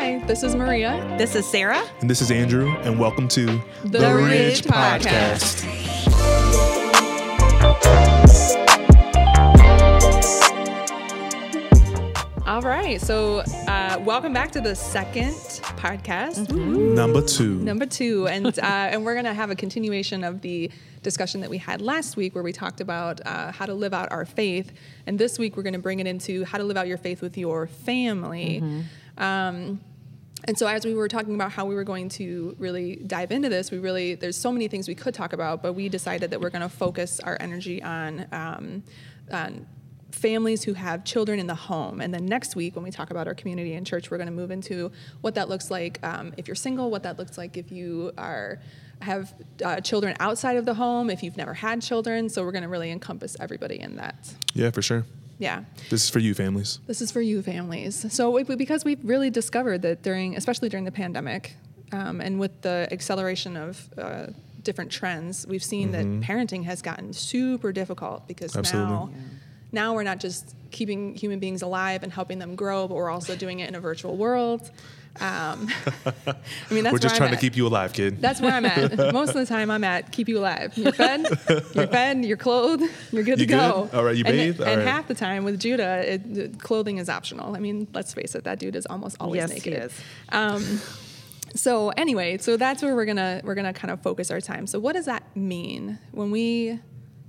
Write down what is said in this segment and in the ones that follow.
Hi, this is Maria. This is Sarah. And this is Andrew, and welcome to The The Ridge Ridge Podcast. All right, so uh, welcome back to the second podcast, mm-hmm. number two. Number two, and uh, and we're gonna have a continuation of the discussion that we had last week, where we talked about uh, how to live out our faith, and this week we're gonna bring it into how to live out your faith with your family. Mm-hmm. Um, and so as we were talking about how we were going to really dive into this we really there's so many things we could talk about but we decided that we're going to focus our energy on um, on families who have children in the home. And then next week, when we talk about our community and church, we're going to move into what that looks like um, if you're single, what that looks like if you are have uh, children outside of the home, if you've never had children. So we're going to really encompass everybody in that. Yeah, for sure. Yeah. This is for you families. This is for you families. So because we've really discovered that during, especially during the pandemic, um, and with the acceleration of uh, different trends, we've seen mm-hmm. that parenting has gotten super difficult because Absolutely. now. Yeah now we're not just keeping human beings alive and helping them grow, but we're also doing it in a virtual world. Um, I mean, that's we're just trying to keep you alive, kid. That's where I'm at. Most of the time, I'm at keep you alive. You're fed, you're fed, you're clothed, you're good you to good? go. All right, you bathe. And, and right. half the time with Judah, it, clothing is optional. I mean, let's face it, that dude is almost always yes, naked. He is. Um, so anyway, so that's where we're gonna we're gonna kind of focus our time. So what does that mean when we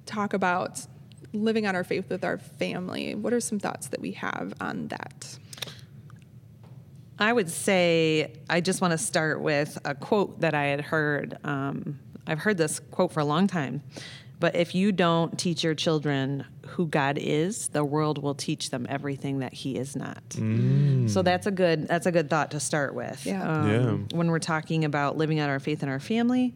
talk about living out our faith with our family. What are some thoughts that we have on that? I would say I just want to start with a quote that I had heard. Um, I've heard this quote for a long time, but if you don't teach your children who God is, the world will teach them everything that He is not. Mm. So that's a good that's a good thought to start with. Yeah. Um, yeah. When we're talking about living out our faith in our family,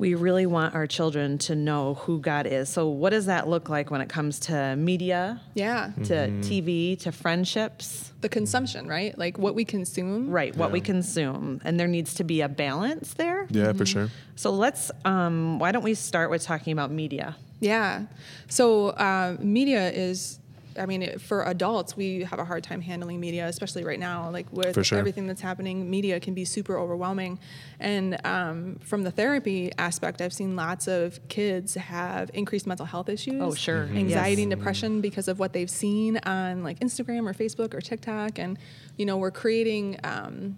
we really want our children to know who God is. So, what does that look like when it comes to media? Yeah. To mm-hmm. TV, to friendships? The consumption, right? Like what we consume. Right, what yeah. we consume. And there needs to be a balance there. Yeah, mm-hmm. for sure. So, let's, um, why don't we start with talking about media? Yeah. So, uh, media is I mean, for adults, we have a hard time handling media, especially right now. Like with sure. everything that's happening, media can be super overwhelming. And um, from the therapy aspect, I've seen lots of kids have increased mental health issues. Oh, sure. Mm-hmm. Anxiety yes. and depression because of what they've seen on like Instagram or Facebook or TikTok. And, you know, we're creating. Um,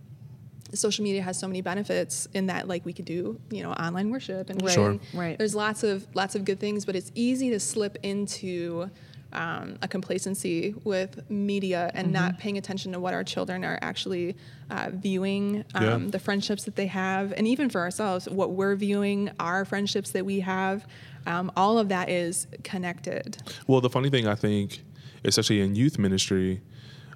social media has so many benefits in that like we could do you know online worship and, right. Sure. right. there's lots of lots of good things but it's easy to slip into um, a complacency with media and mm-hmm. not paying attention to what our children are actually uh, viewing, um, yeah. the friendships that they have, and even for ourselves, what we're viewing, our friendships that we have. Um, all of that is connected. Well, the funny thing I think, especially in youth ministry,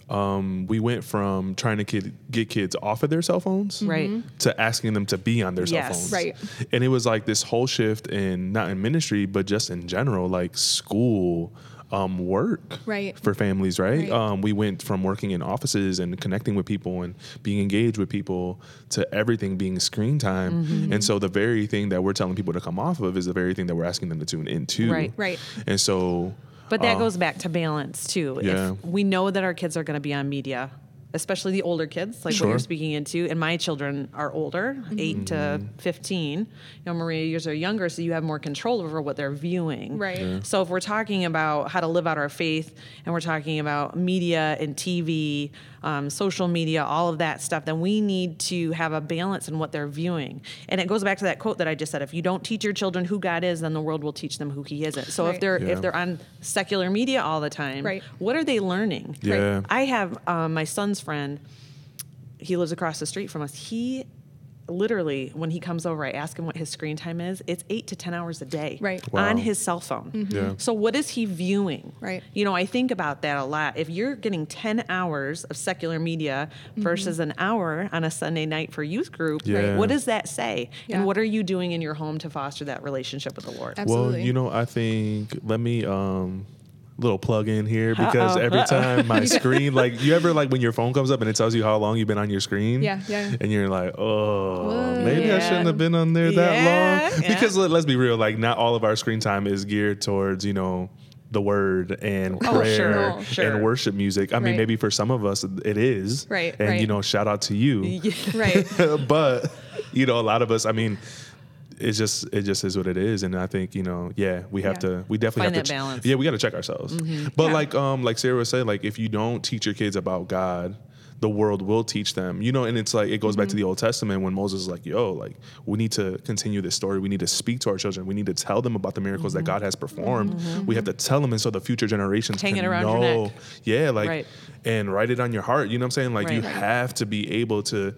um, we went from trying to kid, get kids off of their cell phones right. to asking them to be on their yes. cell phones. Right. And it was like this whole shift in not in ministry, but just in general, like school, um, work right. for families, right? right. Um, we went from working in offices and connecting with people and being engaged with people to everything being screen time. Mm-hmm. And so the very thing that we're telling people to come off of is the very thing that we're asking them to tune into. Right, right. And so. But that uh, goes back to balance too. Yeah. If we know that our kids are going to be on media, especially the older kids, like sure. what you're speaking into. And my children are older, mm-hmm. 8 to mm-hmm. 15. You know, Maria, yours are younger, so you have more control over what they're viewing. Right. Yeah. So if we're talking about how to live out our faith and we're talking about media and TV, um, social media, all of that stuff, then we need to have a balance in what they're viewing. And it goes back to that quote that I just said: if you don't teach your children who God is, then the world will teach them who He isn't. So right. if they're yeah. if they're on secular media all the time, right. what are they learning? Yeah. Right. I have um, my son's friend. He lives across the street from us. He literally when he comes over i ask him what his screen time is it's eight to ten hours a day right wow. on his cell phone mm-hmm. yeah. so what is he viewing right you know i think about that a lot if you're getting 10 hours of secular media mm-hmm. versus an hour on a sunday night for youth group yeah. right, what does that say yeah. and what are you doing in your home to foster that relationship with the lord Absolutely. well you know i think let me um little plug in here because Uh-oh. every time my screen, like you ever like when your phone comes up and it tells you how long you've been on your screen, yeah, yeah, and you're like, oh, Whoa. maybe yeah. I shouldn't have been on there that yeah. long. Yeah. Because let, us be real, like not all of our screen time is geared towards you know the word and Oh, prayer sure, oh, sure. and worship music. I mean, maybe for some of us it is. Right, And right. you know, shout out to you. right. but you know, a lot of us. I mean, it's just it just is what it is, and I think you know, yeah, we have Yeah. to we definitely Find have that to balance. Mm-hmm. Yeah, we got to check ourselves. But Yeah. like um like Sarah was saying, like if you don't teach your kids about God. The world will teach them, you know, and it's like it goes back to Mm-hmm. the Old Testament when Moses is like, "Yo, like we need to continue this story. We need to speak to our children. We need to tell them about the miracles that Mm-hmm. God has performed. We have to tell them, and so the future generations Hang can it around your know. neck. Yeah, like Right. and write it on your heart. You know what I'm saying? Like you Right. Right. have to be able to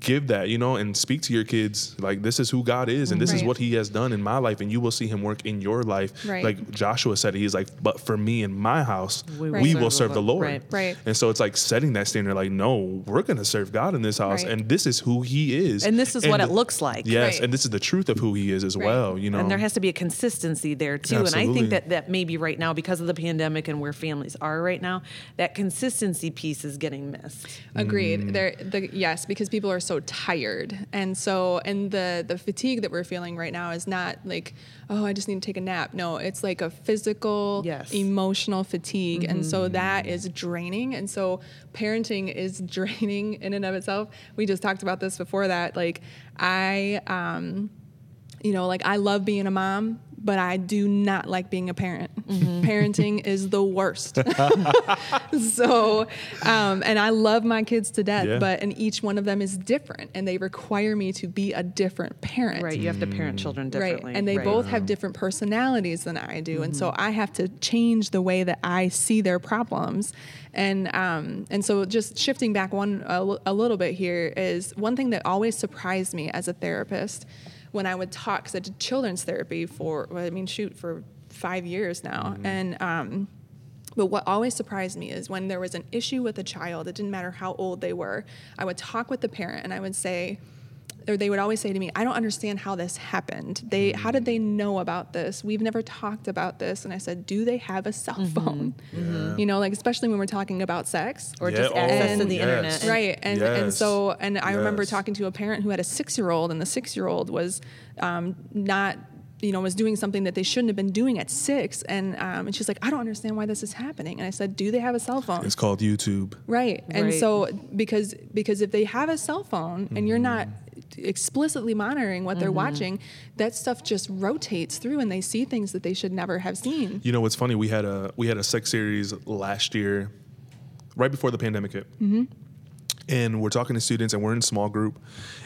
give that, you know, and speak to your kids like this is who God is and this is what he has done in my life and you will see him work in your life. Right. Like Joshua said, he's like, but for me and my house, We we, will will serve serve the the Lord." Lord. Right. Right. And so it's like setting that standard like, no, we're going to serve God in this house Right. and this is who he is. And this is what it looks like. Yes. Right. And this is the truth of who he is as Right. well, you know. And there has to be a consistency there too. Absolutely. And I think that that maybe right now, because of the pandemic and where families are right now, that consistency piece is getting missed. Agreed. Mm. There, the, yes, because people are so tired, and so and the the fatigue that we're feeling right now is not like, oh, I just need to take a nap. No, it's like a physical, Yes. emotional fatigue, and Mm-hmm. so that is draining. And so parenting is draining in and of itself. We just talked about this before that. Like I, um, you know, like I love being a mom. But I do not like being a parent. Mm-hmm. Parenting is the worst. so, um, and I love my kids to death, Yeah. but and each one of them is different, and they require me to be a different parent. Right. You have to parent children differently. Right. And they Right. Mm-hmm. both have different personalities than I do. And so I have to change the way that I see their problems. And um, and so just shifting back one a, l- a little bit here is one thing that always surprised me as a therapist when I would talk, because I did children's therapy for, well, I mean, shoot, for five years now. And um, but what always surprised me is when there was an issue with a child, it didn't matter how old they were, I would talk with the parent and I would say, or they would always say to me, I don't understand how this happened. They how did they know about this? We've never talked about this. And I said, Do they have a cell phone? You know, like especially when we're talking about sex. Or Yeah, just oh, access to the yes. internet. Right, and and so and I remember talking to a parent who had a six year old, and the six year old was um, not, you know, was doing something that they shouldn't have been doing at six, and um, and she's like, I don't understand why this is happening, and I said, Do they have a cell phone? it's called YouTube. Right. And Right. so because because if they have a cell phone and you're not Mm-hmm. Explicitly monitoring what they're watching, that stuff just rotates through and they see things that they should never have seen. You know what's funny? We had a we had a sex series last year, right before the pandemic hit. Mm-hmm. And we're talking to students, and we're in small group,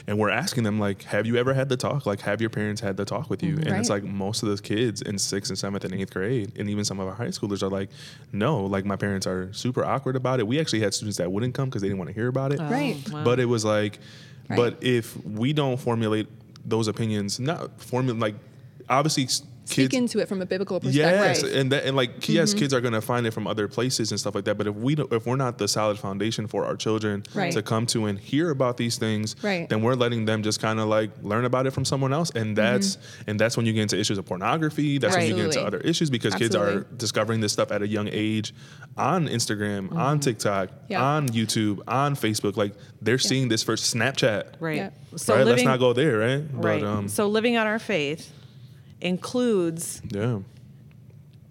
and we're asking them like, "Have you ever had the talk? Like, have your parents had the talk with you?" And it's like most of those kids in sixth and seventh and eighth grade, and even some of our high schoolers are like, "No, like my parents are super awkward about it." We actually had students that wouldn't come because they didn't want to hear about it. Right. Oh, wow. But it was like, But if we don't formulate those opinions, not formulate like obviously s- Speak kids into it from a biblical perspective. Yes, Right. and that and like Mm-hmm. yes, kids are gonna find it from other places and stuff like that. But if we don't, if we're not the solid foundation for our children Right. to come to and hear about these things, Right. then we're letting them just kind of like learn about it from someone else, and that's and that's when you get into issues of pornography. That's when you get into Mm-hmm. Other issues because kids are discovering this stuff at a young age on Instagram, on TikTok, Mm-hmm. Yeah. on YouTube, on Facebook. Like they're seeing this first Snapchat. Right. Yeah. So right? living Let's not go there, right? right. But um, so living out our faith includes yeah.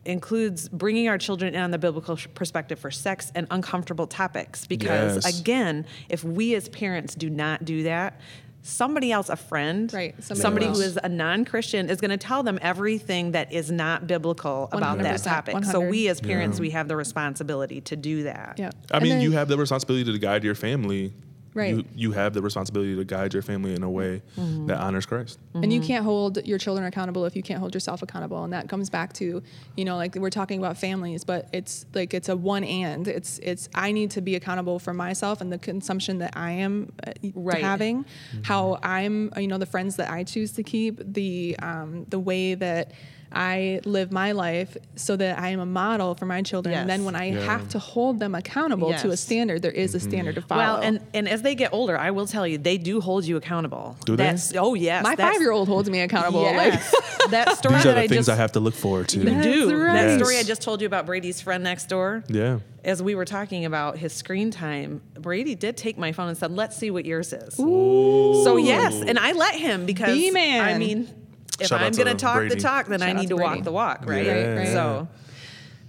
includes bringing our children in on the biblical sh- perspective for sex and uncomfortable topics because Yes. again if we as parents do not do that somebody else a friend Right, somebody somebody, who else. is a non-christian is going to tell them everything that is not biblical about that 100%, topic so we as parents Yeah. we have the responsibility to do that Yeah. I And mean, then- you have the responsibility to guide your family. Right. You, you have the responsibility to guide your family in a way Mm-hmm. that honors Christ. And you can't hold your children accountable if you can't hold yourself accountable. And that comes back to, you know, like we're talking about families, but it's like it's a one and. It's it's I need to be accountable for myself and the consumption that I am uh, Right. having, how I'm, you know, the friends that I choose to keep, the um, the way that I live my life so that I am a model for my children. And then when I Yeah. have to hold them accountable to a standard, there is a mm-hmm. standard to follow. well and and as they get older i will tell you they do hold you accountable Do they? that's oh yes my five year old holds me accountable. yes. that story These are that the I things just I have to look forward to. You do. That's right. That story I just told you about Brady's friend next door. Yeah. As we were talking about his screen time, Brady did take my phone and said, "Let's see what yours is." Ooh. So yes, and I let him because B-man. I mean, if Shout I'm going to talk Brady. the talk, then I Shout out need to to walk the walk, right? Right, right. So,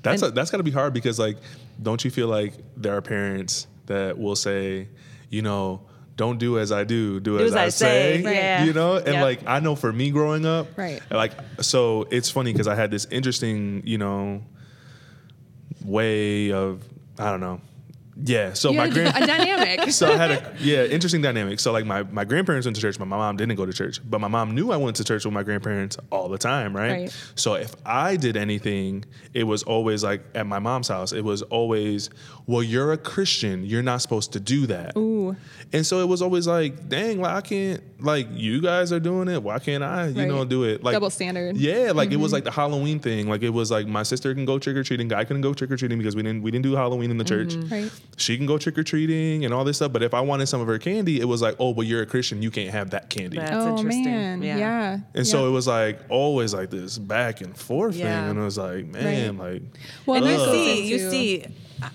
That's And- a, that's got to be hard because like, don't you feel like there are parents that will say, you know, don't do as I do, do, as, I, say. Right. Yeah. You know, and Yep. like I know for me growing up, Right. Like so, it's funny because I had this interesting, you know, way of I don't know. Yeah. So You my grand a dynamic. so I had a yeah interesting dynamic. So like my my grandparents went to church, but my mom didn't go to church. But my mom knew I went to church with my grandparents all the time, right? Right. So if I did anything, it was always like at my mom's house. It was always, well, you're a Christian, you're not supposed to do that. Ooh. And so it was always like, dang, like I can't, like you guys are doing it, why can't I, you Right. know, do it? Like Double standard. Yeah, like it Mm-hmm. was like the Halloween thing. Like it was like my sister can go trick or treating, I couldn't go trick or treating because we didn't we didn't do Halloween in the church. Mm-hmm. Right. She can go trick or treating and all this stuff. But if I wanted some of her candy, it was like, oh, but you're a Christian, you can't have that candy. That's oh interesting. man. Yeah. Yeah. and so it was like always like this back and forth Yeah. thing, and it was like, man, like, Well, and you see, you see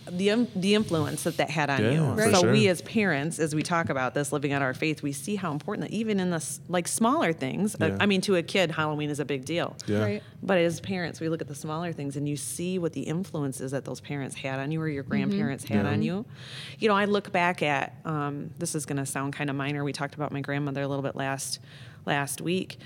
the um, the influence that that had on Yeah, you. for So sure. we as parents, as we talk about this, living out our faith, we see how important that even in the like smaller things. uh, I mean, to a kid, Halloween is a big deal. yeah, Right. But as parents, we look at the smaller things and you see what the influences that those parents had on you or your grandparents had Yeah. on you. You know, I look back at um, this is going to sound kind of minor. We talked about my grandmother a little bit last last week,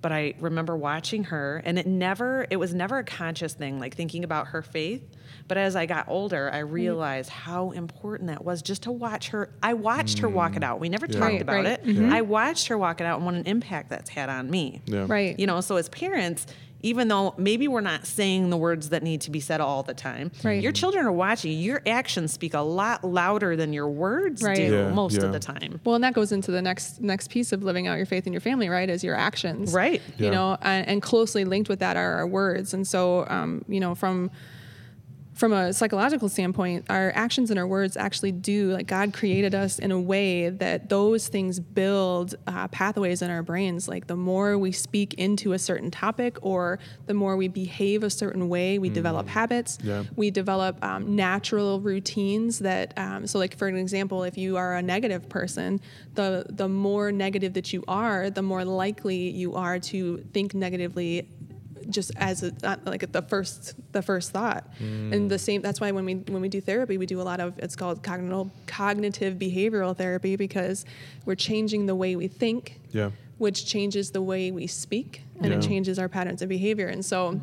but I remember watching her, and it never it was never a conscious thing, like thinking about her faith. But as I got older, I realized how important that was just to watch her. I watched her walk it out. We never Yeah. talked Right, about right. it. I watched her walk it out and what an impact that's had on me. yeah, Right. You know, so as parents, even though maybe we're not saying the words that need to be said all the time, Right. your children are watching. Your actions speak a lot louder than your words Right. do Yeah, most yeah. of the time. Well, and that goes into the next next piece of living out your faith in your family, right? Is your actions, Right. You Yeah. know, and, and closely linked with that are our words. And so, um, you know, from from a psychological standpoint, our actions and our words actually do like God created us in a way that those things build uh, pathways in our brains. Like the more we speak into a certain topic, or the more we behave a certain way, we develop habits. Yeah. We develop um, natural routines that. Um, so, like for an example, if you are a negative person, the the more negative that you are, the more likely you are to think negatively just as a, uh, like the first the first thought. And the same that's why when we when we do therapy we do a lot of it's called cognitive cognitive behavioral therapy because we're changing the way we think yeah, which changes the way we speak and it changes our patterns of behavior. And so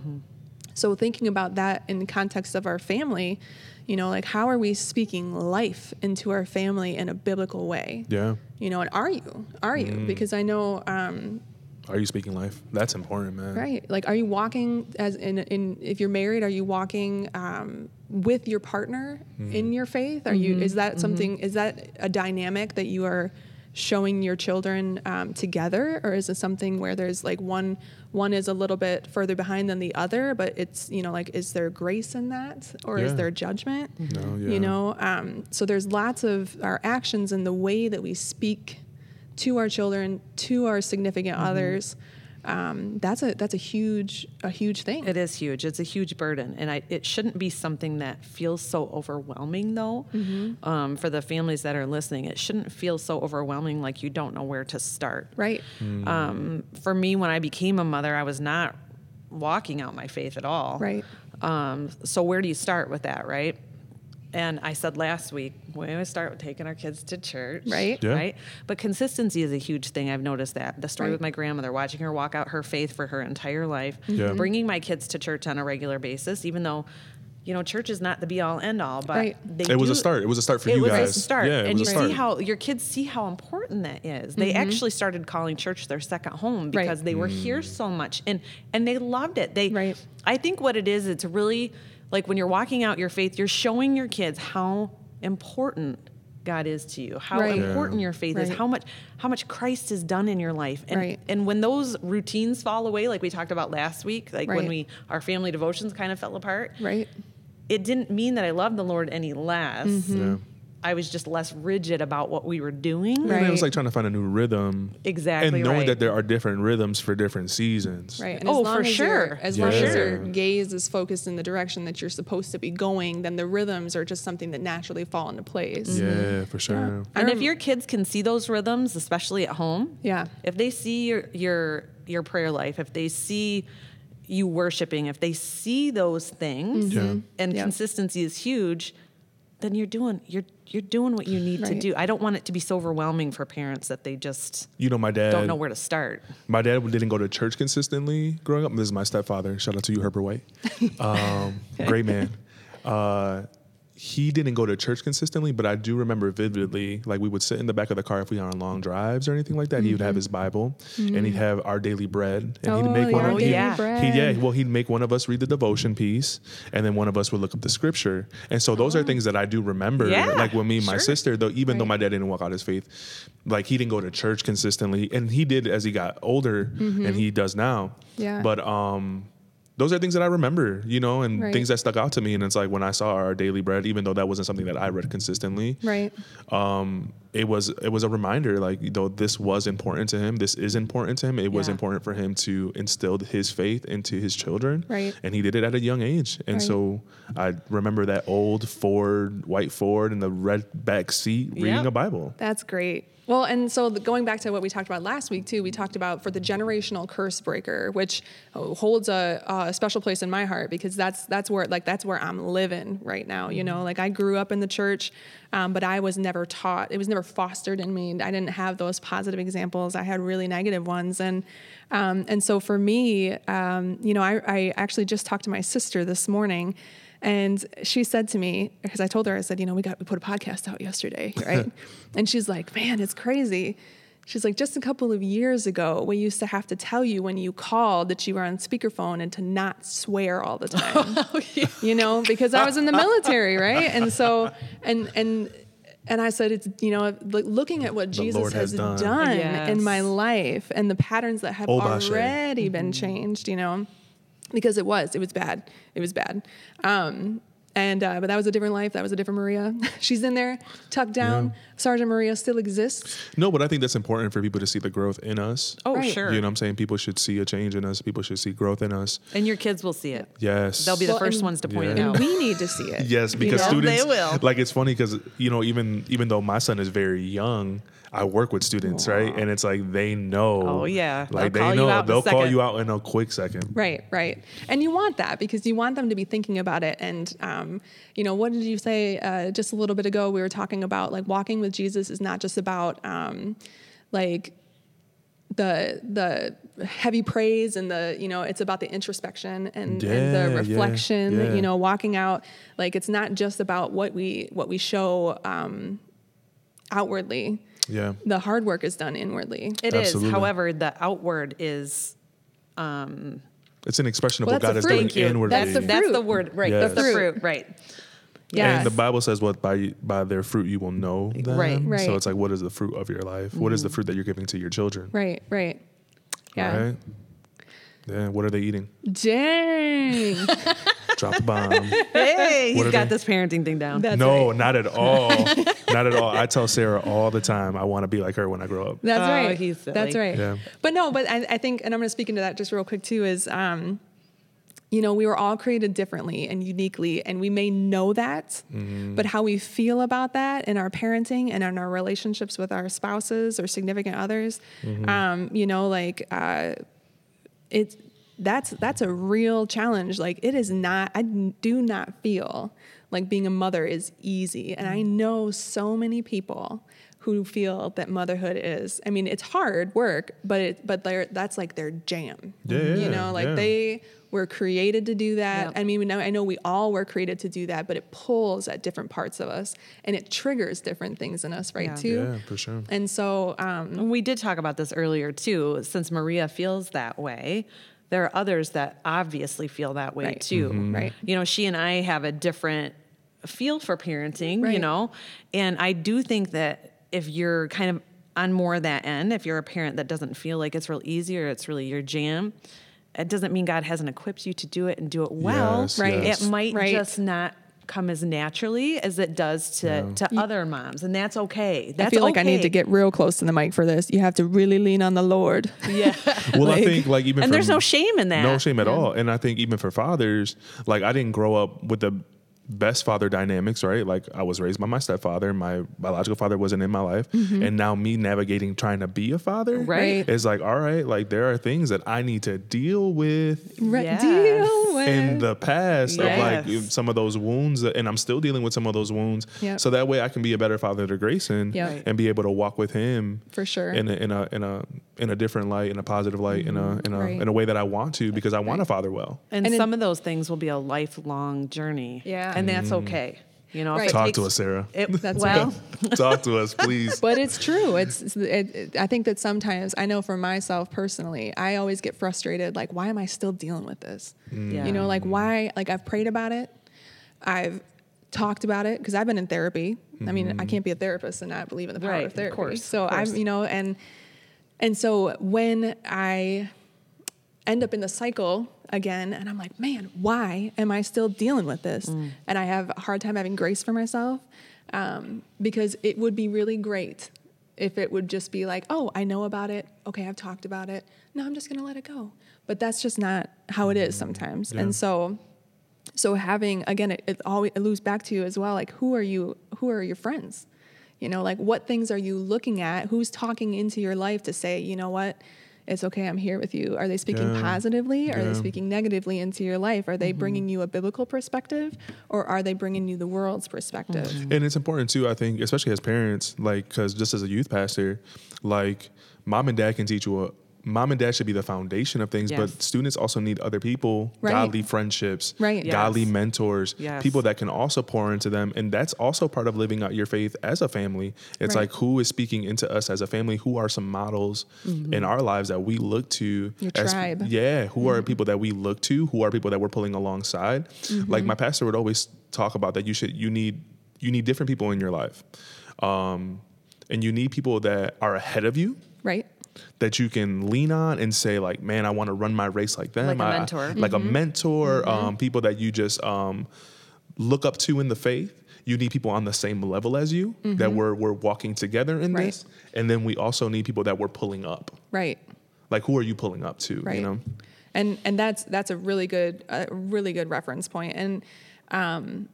so thinking about that in the context of our family you know like how are we speaking life into our family in a biblical way? Yeah. you know and are you are you? Because i know um, Are you speaking life? That's important, man. Right. Like, are you walking as in, in if you're married, are you walking um, with your partner in your faith? Are you, is that something, is that a dynamic that you are showing your children um, together? Or is it something where there's like one, one is a little bit further behind than the other, but it's, you know, like, is there grace in that? Or is there judgment? No, yeah. You know, um, so there's lots of our actions and the way that we speak to our children, to our significant Mm-hmm. others. Um, that's a that's a huge a huge thing. It is huge. It's a huge burden, and I, it shouldn't be something that feels so overwhelming, though. Um, for the families that are listening, it shouldn't feel so overwhelming, like you don't know where to start. right. Um, for me, when I became a mother, I was not walking out my faith at all. Right. Um, so where do you start with that, right? And I said last week, when we always start with taking our kids to church, Right. Yeah. Right. But consistency is a huge thing. I've noticed that. The story Right. with my grandmother, watching her walk out her faith for her entire life, Yeah. bringing my kids to church on a regular basis, even though, you know, church is not the be all end all, but Right. they It was a start. It was a start for you it you was guys. a start, Yeah, it and you a start. see how your kids see how important that is. They Mm-hmm. actually started calling church their second home Right. because they were Mm. here so much, and and they loved it. They, Right. I think what it is, it's really like when you're walking out your faith, you're showing your kids how important God is to you, how Right. Yeah. important your faith is, how much how much Christ has done in your life, and Right. and when those routines fall away, like we talked about last week, like when we our family devotions kind of fell apart, Right. it didn't mean that I loved the Lord any less. Mm-hmm. Yeah. I was just less rigid about what we were doing. And it was like trying to find a new rhythm. Exactly And knowing right. that there are different rhythms for different seasons. Right. And Oh, as for as sure. your- As long as your gaze is focused in the direction that you're supposed to be going, then the rhythms are just something that naturally fall into place. Yeah, mm-hmm. for sure. I And if um, your kids can see those rhythms, especially at home, Yeah. if they see your your your prayer life, if they see you worshiping, if they see those things mm-hmm. Yeah. and Yeah. consistency is huge, then you're doing you're you're doing what you need to do. I don't want it to be so overwhelming for parents that they just You know, my dad don't know where to start. My dad didn't go to church consistently growing up. This is my stepfather. Shout out to you, Herbert White. Um, great man. Uh, he didn't go to church consistently, but I do remember vividly, like we would sit in the back of the car if we were on long drives or anything like that. He would have his Bible and he'd have our daily bread, and he'd Oh, make one of he'd- He, yeah, well, he'd make one of us read the devotion piece, and then one of us would look up the scripture. And so those are things that I do remember. Yeah, like when me and my sure. sister, though, even though my dad didn't walk out his faith, like he didn't go to church consistently, and he did as he got older, and he does now. Mm-hmm. Yeah. But um, those are things that I remember, you know, and Right. things that stuck out to me. And it's like when I saw our daily bread, even though that wasn't something that I read consistently, Right. um, it was it was a reminder, like you know, this was important to him. This is important to him. It was Yeah. important for him to instill his faith into his children, Right. And he did it at a young age. And Right. so I remember that old Ford, white Ford, in the red back seat, reading Yep. a Bible. That's great. Well, and so the, going back to what we talked about last week too, we talked about for the generational curse breaker, which uh, holds a, a special place in my heart because that's that's where like that's where I'm living right now. You know, like I grew up in the church, um, but I was never taught. It was never fostered in me. I didn't have those positive examples. I had really negative ones, and um, and so for me, um, you know, I, I actually just talked to my sister this morning. And she said to me, because I told her, I said, you know, we got we put a podcast out yesterday, right? and she's like, man, it's crazy. She's like, just a couple of years ago, we used to have to tell you when you called that you were on speakerphone and to not swear all the time. You know, because I was in the military, right? And so, and and and I said, it's you know, like looking at what Jesus Lord has has done. done, Yes. in my life and the patterns that have Bashe. already been changed, you know because it was it was bad it was bad um and uh, but that was a different life that was a different maria she's in there tucked down Yeah. sergeant maria still exists No, but I think that's important for people to see the growth in us. Oh, Right. sure. You know what I'm saying? People should see a change in us. People should see growth in us. and your kids will see it. Yes. They'll be the first and- ones to point it out. and we need to see it Yes, you because know? students They will. like it's funny because you know even even though my son is very young, I work with students, right? And it's like they know. Oh, yeah. like They'll they know out in a they'll call second. you out in a quick second. Right, right. And you want that because you want them to be thinking about it. And, um, you know, what did you say uh, just a little bit ago? We were talking about like walking with Jesus is not just about um, like the the heavy praise and the you know it's about the introspection and, and Yeah, the yeah, reflection yeah. you know walking out like it's not just about what we what we show um, outwardly Yeah. the hard work is done inwardly It is. Absolutely. However, the outward is um, It's an expression of Well, what that's God has doing fruit. Thank you. inwardly. That's the that's fruit. the word, right? Yes. That's the Fruit. fruit, right? yeah And the Bible says what by by their fruit you will know them. Right. Right. So it's like what is the fruit of your life? What is the mm-hmm. fruit that you're giving to your children? right right yeah Right? Yeah. What are they eating? dang Drop the bomb. Hey, he's got they- this parenting thing down. That's no, right. not at all. not at all. I tell Sarah all the time I want to be like her when I grow up. That's Oh, right. he's silly. That's right. Yeah. But no, but I, I think, and I'm going to speak into that just real quick too. Is um, you know, we were all created differently and uniquely, and we may know that, Mm-hmm. but how we feel about that in our parenting and in our relationships with our spouses or significant others, Mm-hmm. um, you know, like uh, it's that's that's a real challenge. Like it is not. I do not feel like being a mother is easy, and I know so many people who feel that motherhood is. I mean, it's hard work, but it but they're, that's like their jam. Yeah, you know, like yeah. they were created to do that. Yep. I mean, I know we all were created to do that, but it pulls at different parts of us, and it triggers different things in us, right? Yeah. Too. Yeah, for sure. And so, um, We did talk about this earlier too. Since Maria feels that way, there are others that obviously feel that way Right. too. Mm-hmm. Right. You know, she and I have a different feel for parenting, you know, and I do think that if you're kind of on more that end, if you're a parent that doesn't feel like it's real easy or it's really your jam, it doesn't mean God hasn't equipped you to do it and do it well. Yes, Right. yes. It might Right. just not come as naturally as it does to, to other moms, and that's okay. That's I feel like I need to get real close to the mic for this. You have to really lean on the Lord. Yeah. Well, I think like even and there's no shame in that. No shame at all. And I think even for fathers, like I didn't grow up with the best father dynamics, right? Like I was raised by my stepfather, my biological father wasn't in my life, mm-hmm. and now me navigating trying to be a father, Right. Is like, all right, like there are things that I need to deal with Right, Yes. deal with. in the past of like some of those wounds, that- and I'm still dealing with some of those wounds. Yep. So that way I can be a better father to Grayson Yep. And be able to walk with him For sure. in a in a in a in a different light, in a positive light, in a mm-hmm. in a Right. in a way that I want to because I want to father well. And, And in- some of those things will be a lifelong journey. Yeah. And that's mm. okay. You know, Right. Talk takes- to us, Sarah. It, That's well, Talk to us, please. but it's true. It's, it's it, it- I think that sometimes I know for myself personally, I always get frustrated. Like, why am I still dealing with this? Mm. Yeah. You know, like mm. why? Like I've prayed about it, I've talked about it because I've been in therapy. I mean, I mm-hmm. can't be a therapist and not believe in the power Right, of of course, so of I'm, you know, and and so when I end up in the cycle again and I'm like, man, why am I still dealing with this? Mm. And I have a hard time having grace for myself um, because it would be really great if it would just be like, oh, I know about it. Okay, I've talked about it. No, I'm just going to let it go. But that's just not how it is sometimes. Yeah. And so so having again it, it always it loops back to you as well like who are you who are your friends you know like what things are you looking at who's talking into your life to say you know what it's okay i'm here with you are they speaking Yeah. positively are Yeah. they speaking negatively into your life are they mm-hmm. bringing you a biblical perspective or are they bringing you the world's perspective mm-hmm. And it's important too, I think, especially as parents, like, because just as a youth pastor, like, mom and dad can teach you a. Mom and dad should be the foundation of things, Yes. but students also need other people, Right. godly friendships, Right. Yes. godly mentors, Yes. people that can also pour into them. And that's also part of living out your faith as a family. It's Right. like who is speaking into us as a family? Who are some models mm-hmm. in our lives that we look to? Your as, tribe. Yeah. Who are mm-hmm. people that we look to? Who are people that we're pulling alongside? Mm-hmm. Like my pastor would always talk about that you should, you need, you need different people in your life. Um, and you need people that are ahead of you right that you can lean on and say like man i want to run my race like them. Like a I- mentor. like Mm-hmm. a mentor um, people that you just um, look up to in the faith. You need people on the same level as you that we're, we're walking together in Mm-hmm. Right. this. And then we also need people that we're pulling up. Right. Like who are you pulling up to right. you know? And and that's that's a really good a really good reference point. And um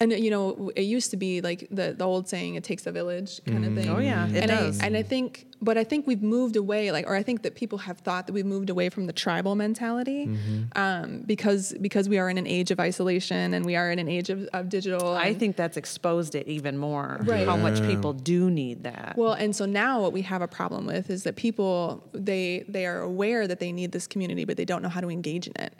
and you know it used to be like the the old saying it takes a village kind of thing Oh, yeah, it and does. I, and I think but I think we've moved away like or I think that people have thought that we've moved away from the tribal mentality um, because because we are in an age of isolation and we are in an age of, of digital I think that's exposed it even more. Right. How much people do need that. Well, and so now what we have a problem with is that people they they are aware that they need this community, but they don't know how to engage in it.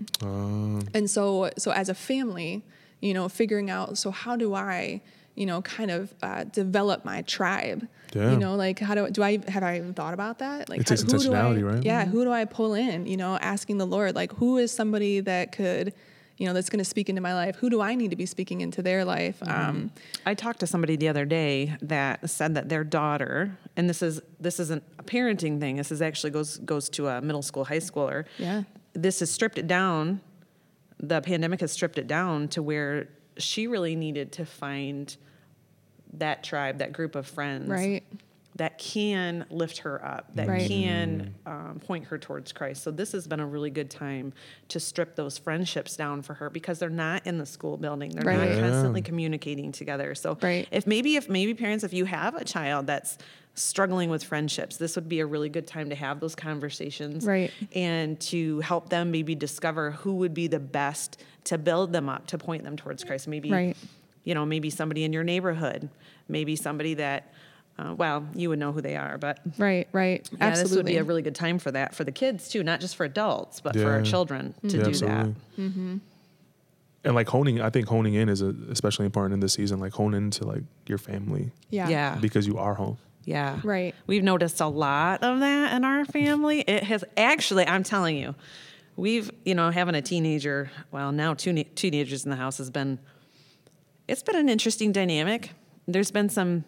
And so so as a family, you know, figuring out so how do I you know kind of uh, develop my tribe. Yeah. You know, like how do I? do I have I even thought about that? Like It takes how, who do I- right? Yeah, who do I pull in? You know, asking the Lord, like who is somebody that could, you know, that's going to speak into my life? Who do I need to be speaking into their life? Um, I talked to somebody the other day that said that their daughter, and this is this isn't a parenting thing. This is actually goes goes to a middle school, high schooler. Yeah. This is stripped it down. The pandemic has stripped it down to where she really needed to find that tribe, that group of friends, Right. That can lift her up, that Right. can um, point her towards Christ. So this has been a really good time to strip those friendships down for her because they're not in the school building. They're Right. not Yeah. constantly communicating together. So Right. if maybe if maybe parents, if you have a child that's struggling with friendships, this would be a really good time to have those conversations. Right. And to help them maybe discover who would be the best to build them up, to point them towards Christ. Maybe Right. you know, maybe somebody in your neighborhood, maybe somebody that, uh, well, you would know who they are, but right, right, yeah, absolutely. this would be a really good time for that for the kids too, not just for adults, but for our Yeah. children to Yeah, do absolutely. that. and like honing i think honing in is especially important in this season like hone into like your family yeah, Yeah, because you are home yeah, Right. We've noticed a lot of that in our family. It has actually, I'm telling you, we've you know having a teenager, well now two ne- teenagers in the house has been, it's been an interesting dynamic. There's been some,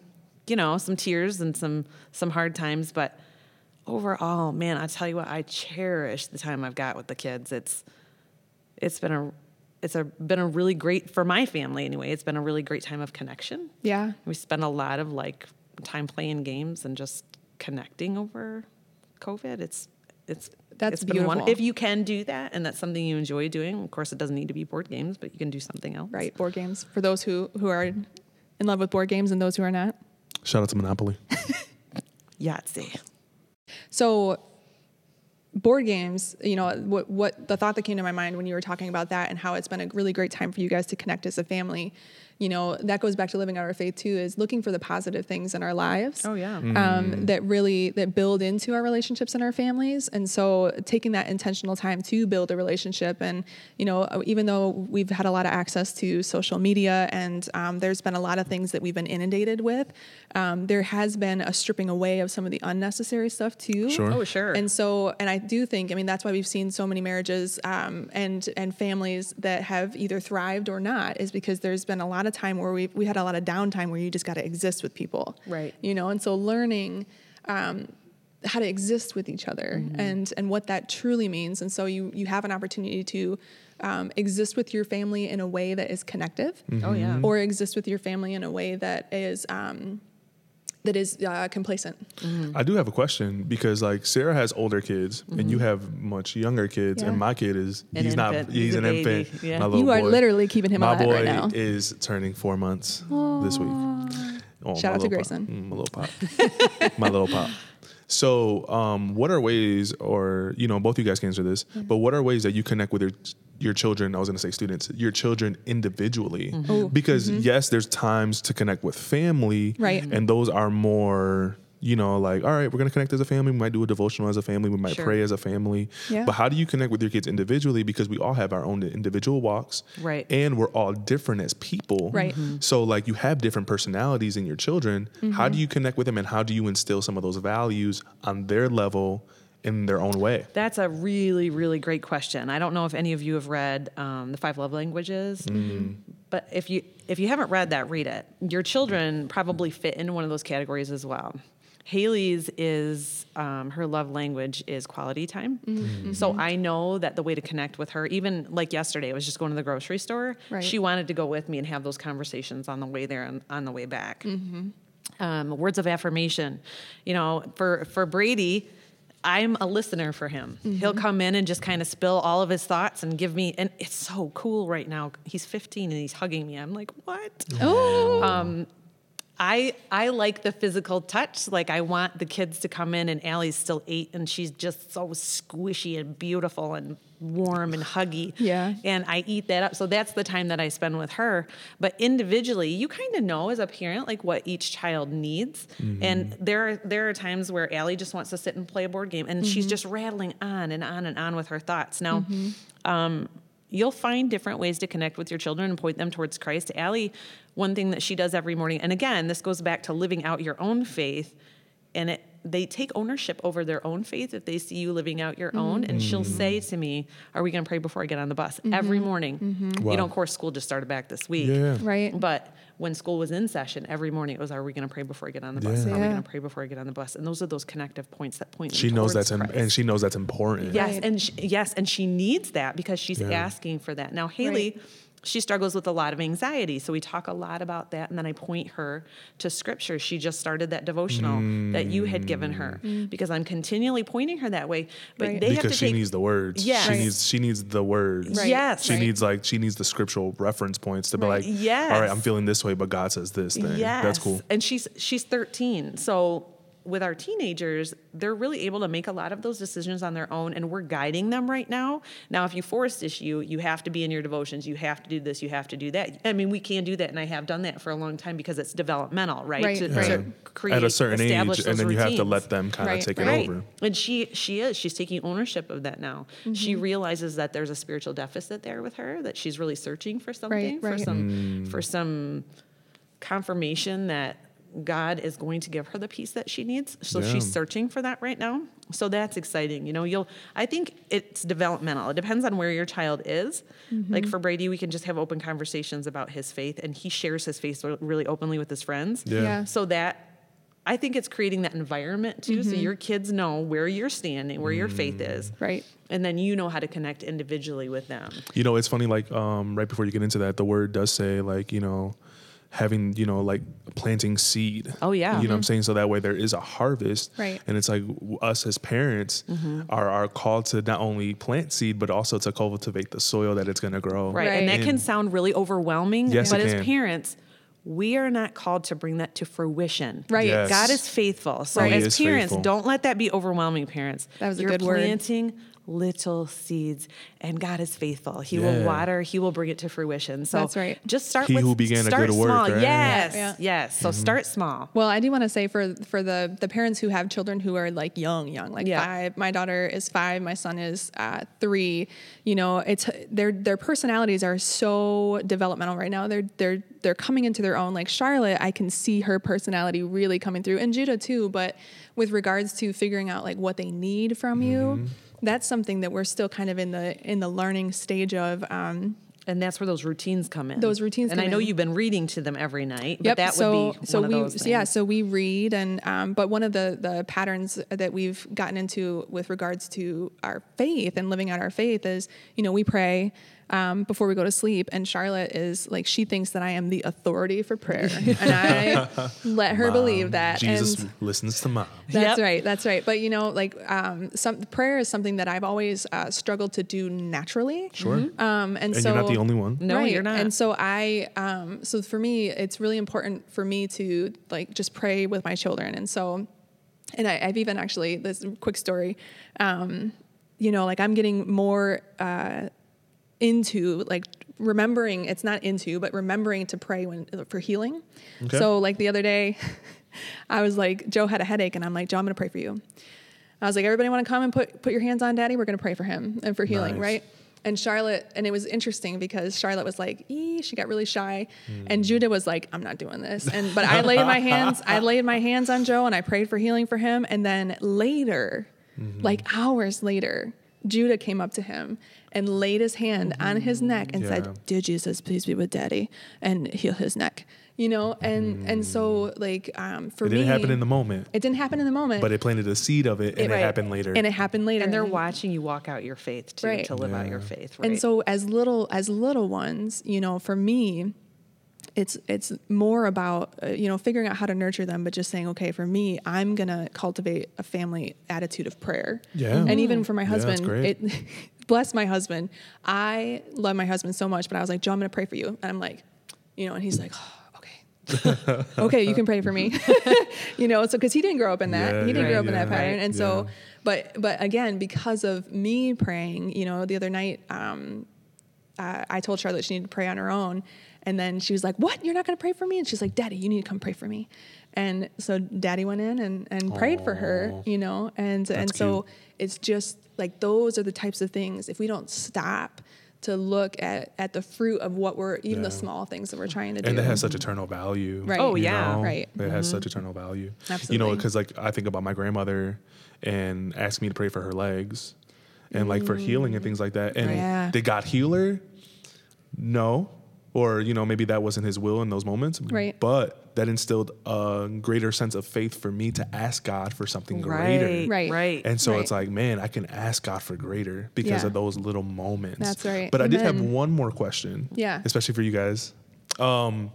you know, some tears and some some hard times, but overall, man, I tell you what, I cherish the time I've got with the kids. It's it's been a it's a been a really great for my family anyway. It's been a really great time of connection. Yeah. We spent a lot of like time playing games and just connecting over COVID. It's it's That's it's beautiful. If you can do that, and that's something you enjoy doing, of course, it doesn't need to be board games, but you can do something else. Right, board games for those who who are in love with board games and those who are not. Shout out to Monopoly. Yahtzee. So board games, you know, what what the thought that came to my mind when you were talking about that and how it's been a really great time for you guys to connect as a family. You know, that goes back to living out our faith too, is looking for the positive things in our lives. Oh, yeah. Um, that really that build into our relationships and our families, and so taking that intentional time to build a relationship, and you know, even though we've had a lot of access to social media, and um, there's been a lot of things that we've been inundated with, um, there has been a stripping away of some of the unnecessary stuff too. Sure. Oh, sure. And so, and I do think, I mean, that's why we've seen so many marriages um, and and families that have either thrived or not, is because there's been a lot of time where we we had a lot of downtime where you just got to exist with people, Right. You know, and so learning. Um, how to exist with each other and and what that truly means and so you you have an opportunity to um, exist with your family in a way that is connective Oh, yeah. or exist with your family in a way that is um, that is uh, complacent I do have a question because like Sarah has older kids and you have much younger kids, Yeah. and my kid is An he's not he's, He's an baby. infant. Yeah. My little You are boy. literally keeping him my alive boy right now. is turning four months this week. Oh, Shout out to little pop. Grayson. Mm, my little pop. my little pop. So, um, what are ways, or you know, both you guys can answer this, Mm-hmm. but what are ways that you connect with your your children? I was going to say students, your children individually, Mm-hmm. Because yes, there's times to connect with family, Right. And those are more, you know, like all right, we're going to connect as a family. We might do a devotional as a family. We might Sure. pray as a family. Yeah. But how do you connect with your kids individually? Because we all have our own individual walks, Right. And we're all different as people, Right. Mhm. so like you have different personalities in your children. How do you connect with them and how do you instill some of those values on their level in their own way? That's a really, really great question. I don't know if any of you have read um, the Five Love Languages, but if you if you haven't read that, read it. Your children probably fit into one of those categories as well. Haley's is um, her love language is quality time. Mm-hmm. Mm-hmm. So I know that the way to connect with her, even like yesterday, I was just going to the grocery store. Right. She wanted to go with me and have those conversations on the way there and on the way back mm-hmm. um, words of affirmation. You know, for for Brady, I'm a listener for him. He'll come in and just kind of spill all of his thoughts and give me, and it's so cool right now. He's 15 and he's hugging me. I'm like, what? oh um, I I like the physical touch. Like I want the kids to come in, and Allie's still eight, and she's just so squishy and beautiful and warm and huggy. Yeah. And I eat that up. So that's the time that I spend with her. But individually, you kind of know as a parent like what each child needs. Mm-hmm. And there are there are times where Allie just wants to sit and play a board game, and she's mm-hmm. just rattling on and on and on with her thoughts. Now. Mm-hmm. Um, you'll find different ways to connect with your children and point them towards Christ. Allie, one thing that she does every morning, and again, this goes back to living out your own faith, and it they take ownership over their own faith if they see you living out your own. And she'll mm-hmm. say to me, "Are we going to pray before I get on the bus?" Mm-hmm. Every morning. Mm-hmm. Wow. You know, of course, school just started back this week. Yeah. Right. But when school was in session, every morning it was, "Are we going to pray before I get on the bus? Yeah. Are we going to pray before I get on the bus?" And those are those connective points that point. them She knows that's im- and she knows that's important. Yes, Right. and she, yes, and she needs that because she's Yeah. asking for that. Now Haley, she struggles with a lot of anxiety, so we talk a lot about that, and then I point her to scripture. She just started that devotional that you had given her mm. Mm. because I'm continually pointing her that way. But Right. they have because to she take needs the words. Yes. She Right. needs she needs the words. Right. Yes. She Right. needs like she needs the scriptural reference points to be Right. like, Yes. all right, I'm feeling this way, but God says this thing. Yes. That's cool. And she's she's 13. So with our teenagers, they're really able to make a lot of those decisions on their own and we're guiding them right now. Now if you force issue, you have to be in your devotions, you have to do this, you have to do that. I mean, we can do that and I have done that for a long time because it's developmental, right? Right, to, right. to create At a certain age, and those then you have to let them kind of take right. it over. And she she is. She's taking ownership of that now. She Mm-hmm. realizes that there's a spiritual deficit there with her, that she's really searching for something, for right. some for some confirmation that God is going to give her the peace that she needs. So Yeah. she's searching for that right now. So that's exciting. You know, you'll I think it's developmental. It depends on where your child is. Mm-hmm. Like for Brady, we can just have open conversations about his faith and he shares his faith really openly with his friends. Yeah. Yeah. So that I think it's creating that environment too, so your kids know where you're standing, where your faith is, Right. and then you know how to connect individually with them. You know, it's funny. Like um, right before you get into that, the word does say like you know, having you know like planting seed. Oh, yeah. You know what I'm mm-hmm. saying? So that way there is a harvest. Right. And it's like us as parents mm-hmm. are are called to not only plant seed but also to cultivate the soil that it's going to grow. Right. And that in. can sound really overwhelming, Yes, but it as parents, we are not called to bring that to fruition. Right. Yes. God is faithful. So Right. As parents, faithful. don't let that be overwhelming, parents. That was a You're good word. planting little seeds and God is faithful. He Yeah. will water, he will bring it to fruition. So That's right. just start He with who began a start good work, small. right? Yes. Yeah, yeah. Yes. So start small. Well, I do want to say for for the the parents who have children who are like young, young, like Yeah. five. My daughter is five. My son is uh, three. You know, it's their their personalities are so developmental right now. They're they're they're coming into their own. Like Charlotte, I can see her personality really coming through, and Judah too. But with regards to figuring out like what they need from you, that's something that we're still kind of in the in the learning stage of. Um, And that's where those routines come in. Those routines And come I know in. you've been reading to them every night. But Yep. that so would be so one we of those so yeah so we read and um, but one of the the patterns that we've gotten into with regards to our faith and living out our faith is you know we pray um, before we go to sleep and Charlotte is like she thinks that I am the authority for prayer and I let her believe that Jesus and listens to mom. that's Yep. right. That's right. But you know, like um, some prayer is something that I've always uh, struggled to do naturally. Sure. Um, and, And so you're not the only one. No, you're not. And so I, um, so for me, it's really important for me to like just pray with my children. And so, and I, I've even actually this quick story. Um, you know, like I'm getting more uh, into like remembering. It's not into, but remembering to pray when for healing. Okay. So like the other day, I was like, Joe had a headache, and I'm like, Joe, I'm going to pray for you. I was like, everybody want to come and put put your hands on Daddy? We're going to pray for him and for healing, Nice. right? And Charlotte, and it was interesting because Charlotte was like, ee, she got really shy, Hmm. and Judah was like, I'm not doing this. And but I laid my hands, I laid my hands on Joe, and I prayed for healing for him. And then later, Mm-hmm. like hours later, Judah came up to him and laid his hand on his neck and Yeah. said, "Dear Jesus, please be with Daddy and heal his neck." You know, and and so like um, for It me, it didn't happen in the moment, it didn't happen in the moment, but it planted a seed of it, and it, right. happened later. and it happened later, and they're watching you walk out your faith too, Right. to live out your faith. Right? And so as little as little ones, you know, for me, it's it's more about uh, you know figuring out how to nurture them, but just saying, okay, for me, I'm gonna cultivate a family attitude of prayer. Yeah. And even for my husband, great. it bless my husband. I love my husband so much, but I was like, Joe, I'm gonna pray for you, and I'm like, you know, and he's like, oh, okay. okay, you can pray for me. you know, so because he didn't grow up in that, Yeah, he didn't yeah, grow up in that pattern, Right. and so, Yeah. but but again, because of me praying, you know, the other night, um, uh, I told Charlotte she needed to pray on her own, and then she was like, "What? You're not going to pray for me?" And she's like, "Daddy, you need to come pray for me." And so Daddy went in and, and prayed for her, you know, and and so cute. it's just like those are the types of things. If we don't stop to look at at the fruit of what we're even the small things that we're trying to do, and that has such eternal value. Right. Oh, yeah. know? Right. It has mm-hmm. such eternal value. Absolutely. You know, because like I think about my grandmother and asked me to pray for her legs and like for healing and mm. things like that. And oh, Yeah. did God heal her? No. Or, you know, maybe that wasn't his will in those moments. Right. But that instilled a greater sense of faith for me to ask God for something greater. right, Right. right. And so Right. it's like, man, I can ask God for greater because Yeah. of those little moments. That's right. But I did have one more question. Yeah. Especially for you guys. Um,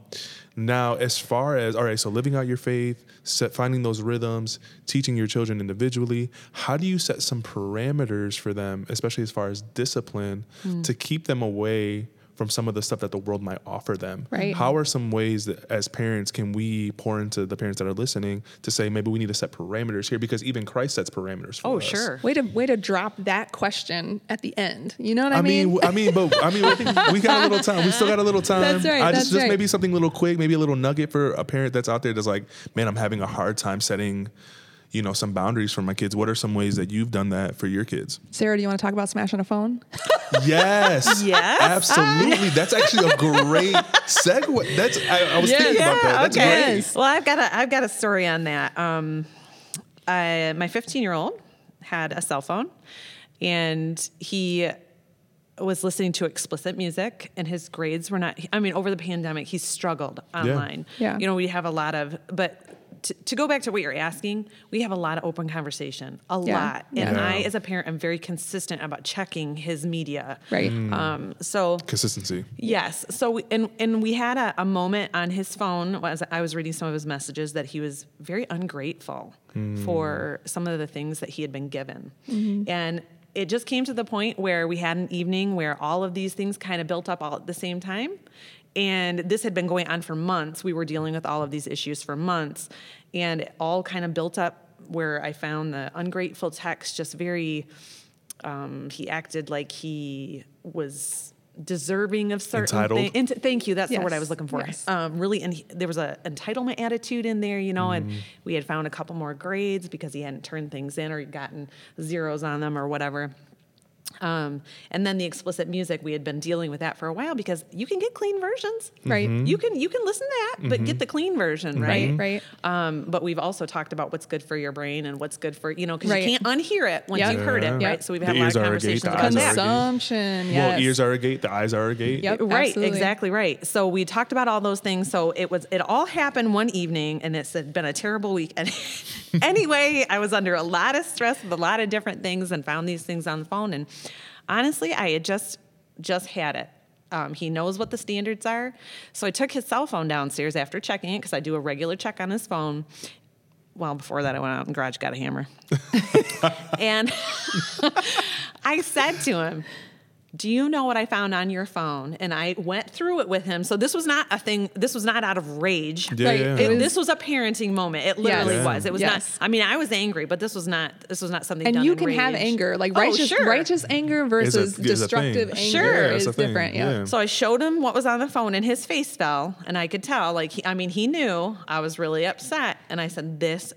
now, as far as all right, so living out your faith, set, finding those rhythms, teaching your children individually, how do you set some parameters for them, especially as far as discipline, Hmm. to keep them away from some of the stuff that the world might offer them? Right. How are some ways that, as parents, can we pour into the parents that are listening to say maybe we need to set parameters here because even Christ sets parameters. For oh, us. Oh sure. way to way to drop that question at the end. You know what I, I mean, mean? w- I mean, but I mean, I think we got a little time. We still got a little time. That's right, I that's just, just right. maybe something little quick, maybe a little nugget for a parent that's out there that's like, man, I'm having a hard time setting, you know, some boundaries for my kids. What are some ways that you've done that for your kids? Sarah, do you want to talk about smashing a phone? Yes, Yes. absolutely. That's actually a great segue. That's I, I was Yes. thinking about that. That's okay. great. Well, I've got a I've got a story on that. Um, I, my 15 year old had a cell phone, and he was listening to explicit music, and his grades were not. I mean, over the pandemic, he struggled online. Yeah. You know, we have a lot of, but to, to go back to what you're asking, we have a lot of open conversation, a Yeah. lot. And Yeah. I, as a parent, am very consistent about checking his media. Right. Mm. Um, so Consistency. Yes. So we, and and we had a, a moment on his phone as I was reading some of his messages that he was very ungrateful mm. for some of the things that he had been given, mm-hmm. and it just came to the point where we had an evening where all of these things kind of built up all at the same time. And this had been going on for months. We were dealing with all of these issues for months, and it all kind of built up where I found the ungrateful text just very um, he acted like he was deserving of certain Entitled? things. thank you. That's the word I was looking for. yes. Um, really, and he, there was a entitlement attitude in there, you know. Mm-hmm. And we had found a couple more grades because he hadn't turned things in or he'd gotten zeros on them or whatever. Um, and then the explicit music, we had been dealing with that for a while because you can get clean versions. Right. Mm-hmm. You can you can listen to that, but get the clean version, right? Right. Right. Um, but we've also talked about what's good for your brain and what's good for you know because Right. you can't unhear it once Yep. you've heard it, Yeah. right? So we've The had a lot of are gate, conversations about eyes that. gate. Consumption. Yes. Well, ears are a gate, the eyes are a gate. Yep. Right, absolutely. exactly right. So we talked about all those things. So it was it all happened one evening, and it's been a terrible week. And anyway, I was under a lot of stress with a lot of different things, and found these things on the phone. And honestly, I had just just had it. Um, he knows what the standards are. So I took his cell phone downstairs after checking it because I do a regular check on his phone. Well, before that, I went out and garage got a hammer. and I said to him, do you know what I found on your phone? And I went through it with him. So this was not a thing, this was not out of rage. Yeah, Right. yeah. It It- was- this was a parenting moment. It literally Yes. was. It was Yes. not. I mean, I was angry, but this was not. This was not something. and done you in can have anger, like Oh, righteous, sure. righteous anger versus a destructive anger Sure. Yeah, it's is different. Yeah. Yeah. So I showed him what was on the phone, and his face fell, and I could tell. Like, he, I mean, he knew I was really upset, and I said, "This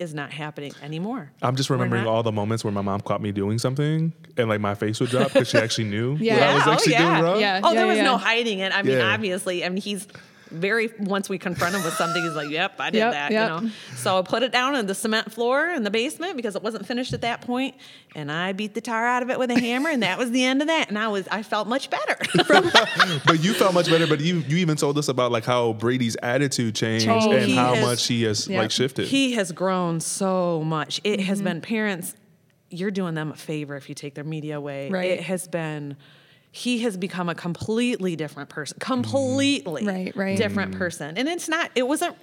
is not happening anymore." I'm just remembering not- all the moments where my mom caught me doing something and like my face would drop because she actually knew what I was oh, actually yeah. doing wrong. Yeah. Oh, there was yeah. no hiding it. I mean, Yeah. obviously, I mean, he's very. Once we confront him with something, he's like, "Yep, I did Yep, that." yep. You know. So I put it down on the cement floor in the basement because it wasn't finished at that point, and I beat the tar out of it with a hammer, and that was the end of that. And I was, I felt much better. But you felt much better. But you you even told us about like how Brady's attitude changed Changed. and He how has- much he has Yeah. like shifted. He has grown so much. It has mm-hmm. been parents, you're doing them a favor if you take their media away. Right. It has been he has become a completely different person. Completely Right, right. Mm-hmm. different person. And it's not it wasn't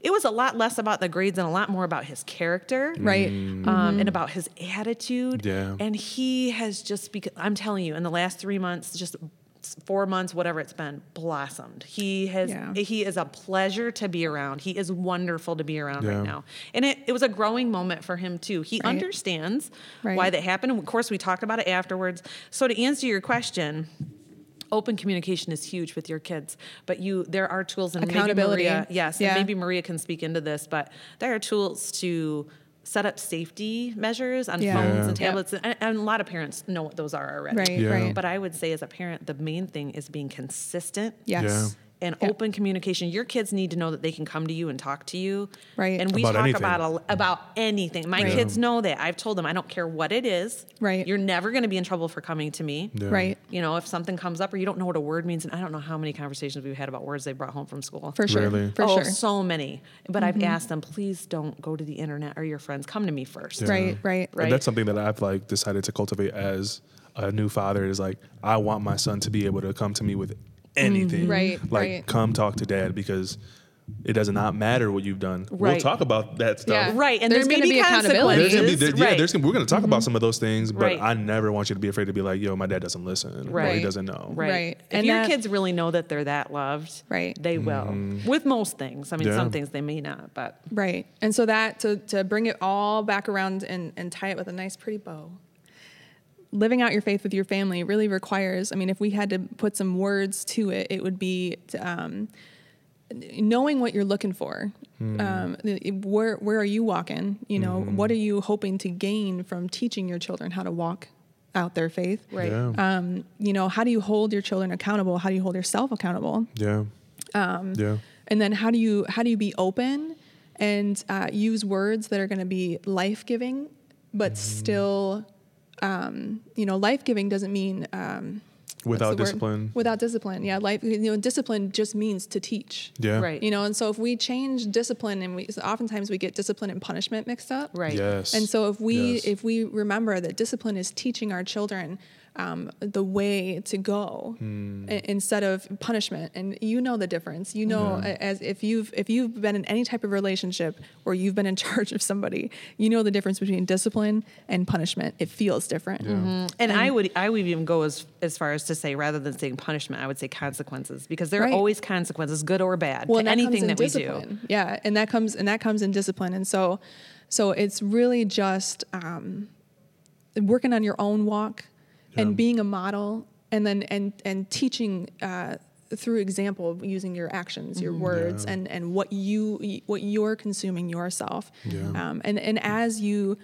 it was a lot less about the grades and a lot more about his character. Mm-hmm. Right. Um, and mm-hmm. about his attitude. Yeah. And he has just become, I'm telling you, in the last three months, just four months, whatever it's been, blossomed. He has, Yeah. he is a pleasure to be around. He is wonderful to be around Yeah. right now. And it, it was a growing moment for him too. He Right. understands Right. why that happened. Of course, we talked about it afterwards. So to answer your question, open communication is huge with your kids but you there are tools and maybe maria yes Yeah. and maybe maria can speak into this but there are tools to set up safety measures on Yeah. phones Yeah. and tablets and, and a lot of parents know what those are already Right. Yeah. Right. but i would say as a parent the main thing is being consistent yes. And Yeah. open communication. Your kids need to know that they can come to you and talk to you. Right. And we About talk anything. about a, about anything. My Right. kids know that. I've told them I don't care what it is. Right. You're never going to be in trouble for coming to me. Yeah. Right. You know, if something comes up or you don't know what a word means, and I don't know how many conversations we've had about words they brought home from school. For sure. Really? For oh, sure. so many. But I've mm-hmm. asked them, please don't go to the internet or your friends. Come to me first. Yeah. Right. Right. Right. And that's something that I've like decided to cultivate as a new father is like I want my son to be able to come to me with anything. Mm-hmm. Right, Like right. come talk to dad because it does not matter what you've done. We'll talk about that stuff. Yeah. Right. And There's there's, gonna going to be accountability. There's gonna be, consequences. there, yeah, right. there's gonna, we're gonna talk about some of those things, but Right. I never want you to be afraid to be like, yo, my dad doesn't listen. Or he doesn't know. Right. Right. If And your that- kids really know that they're that loved, Right. they will. With most things. I mean, Yeah. some things they may not, but Right. And so that to to bring it all back around and, and tie it with a nice pretty bow. Living out your faith with your family really requires, I mean, if we had to put some words to it, it would be to, um, knowing what you're looking for. Um, where where are you walking? You know, what are you hoping to gain from teaching your children how to walk out their faith? right. Yeah. Um, you know, how do you hold your children accountable? How do you hold yourself accountable? yeah. Um, yeah. and then how do you how do you be open and uh, use words that are going to be life giving, but still, um, you know, life giving doesn't mean um, Without the word? discipline. Without discipline, yeah. Life, you know, discipline just means to teach. Yeah. Right. You know, and so if we change discipline, and we so oftentimes we get discipline and punishment mixed up. Right. Yes. And so if we Yes. if we remember that discipline is teaching our children um, the way to go i- instead of punishment, and you know the difference. You know, a- as if you've if you've been in any type of relationship where you've been in charge of somebody, you know the difference between discipline and punishment. It feels different. And I would I would even go as as far as to say rather than saying punishment, I would say consequences because there Right. are always consequences, good or bad, well, to that anything comes in that we do. Yeah, and that comes and that comes in discipline, and so so it's really just um, working on your own walk Yeah. and being a model, and then and and teaching. Uh, through example using your actions your words Mm-hmm. Yeah. and and what you what you're consuming yourself Yeah. um, and and as you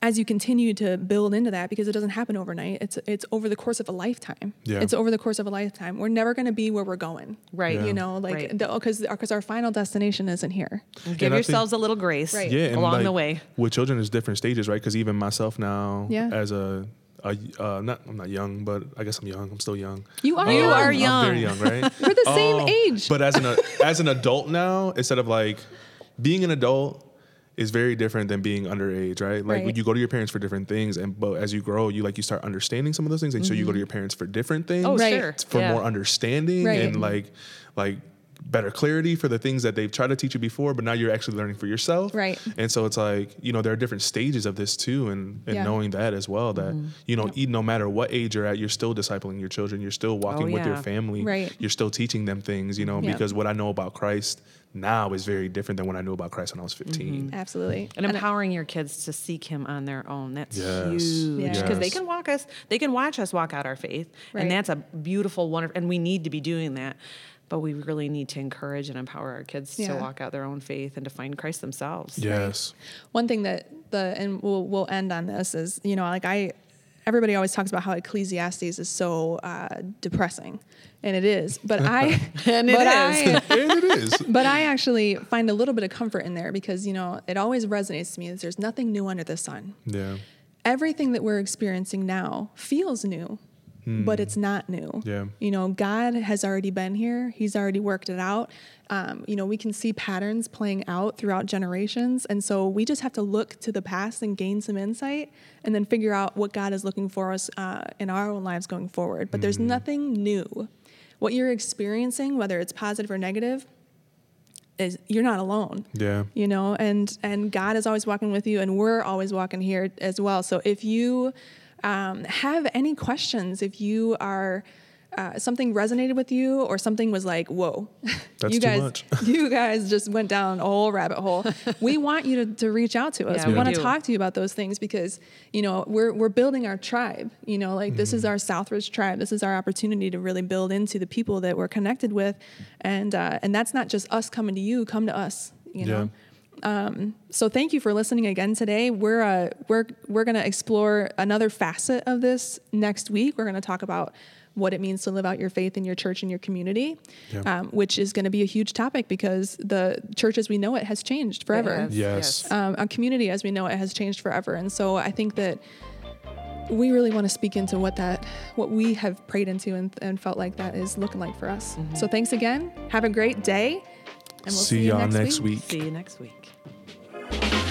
as you continue to build into that because it doesn't happen overnight it's it's over the course of a lifetime Yeah. it's over the course of a lifetime we're never going to be where we're going Right. Yeah. you know like Right. because because our final destination isn't here Give And I think- yourselves a little grace Right. yeah, along like, the way. with children, there's different stages, right? Because even myself now, Yeah. as a, a uh, not I'm not young, but I guess I'm young. I'm still young. you are You are young. are I'm very young. young, right? we're the same Um, age But as an as an adult now, instead of like being an adult is very different than being underage, right? Like Right. you go to your parents for different things, and but as you grow, you like you start understanding some of those things, and so you go to your parents for different things. Oh, Right. sure. for Yeah. more understanding Right. and like like better clarity for the things that they've tried to teach you before, but now you're actually learning for yourself. Right. And so it's like, you know, there are different stages of this too, and, and Yeah. knowing that as well, that, Mm-hmm. you know, e- no matter what age you're at, you're still discipling your children, you're still walking Oh, with your family, Right. you're still teaching them things, you know, Yeah. because what I know about Christ now is very different than what I knew about Christ when I was 15. absolutely And empowering your kids to seek him on their own. That's Yes. huge. Because they Yes. can walk us, they can watch us walk out our faith. Right. And that's a beautiful, wonderful, and we need to be doing that. But we really need to encourage and empower our kids Yeah. to walk out their own faith and to find Christ themselves. Yes. one thing that the and we'll we'll end on this is you know like I everybody always talks about how Ecclesiastes is so uh, depressing, and it is. But I And it but is. I, and it is. but I actually find a little bit of comfort in there because you know it always resonates to me that there's nothing new under the sun. Yeah. Everything that we're experiencing now feels new, but it's not new. Hmm. Yeah. You know, God has already been here. He's already worked it out. Um, you know, we can see patterns playing out throughout generations, and so we just have to look to the past and gain some insight, and then figure out what God is looking for us uh, in our own lives going forward. But Hmm. there's nothing new. What you're experiencing, whether it's positive or negative, is you're not alone Yeah. you know and and god is always walking with you and we're always walking here as well so if you um, have any questions if you are uh, something resonated with you or something was like whoa. That's you too guys much. you guys just went down a whole rabbit hole. We want you to, to reach out to us. Yeah, we we want to talk to you about those things because you know we're, we're building our tribe you know like this Mm-hmm. is our southridge tribe. This is our opportunity to really build into the people that we're connected with. And uh, and that's not just us coming to you come to us you know um, so thank you for listening again today. We're uh, we're we're going to explore another facet of this next week. We're going to talk about what it means to live out your faith in your church and your community, Yeah. um, which is going to be a huge topic because the church as we know it has changed forever. has. Yes. Um, our community as we know it has changed forever, and so I think that we really want to speak into what that what we have prayed into and, and felt like that is looking like for us. So thanks again. Have a great day, and we'll see, See you y'all next next week. week. See you next week. Thank you.